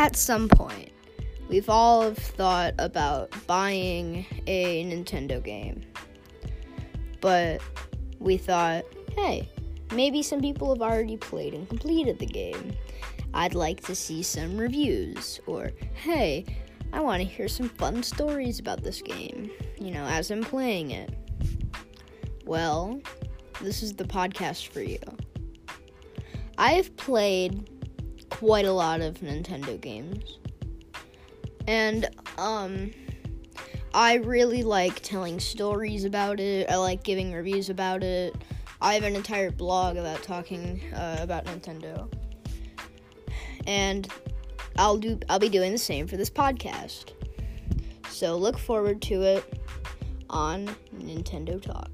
At some point, we've all thought about buying a Nintendo game. But we thought, hey, maybe some people have already played and completed the game. I'd like to see some reviews. Or, hey, I want to hear some fun stories about this game, you know, as I'm playing it. Well, this is the podcast for you. I've played quite a lot of Nintendo games. And um I really like telling stories about it. I like giving reviews about it. I have an entire blog about talking uh, about Nintendo. And I'll do I'll be doing the same for this podcast. So look forward to it on Nintendo Talk.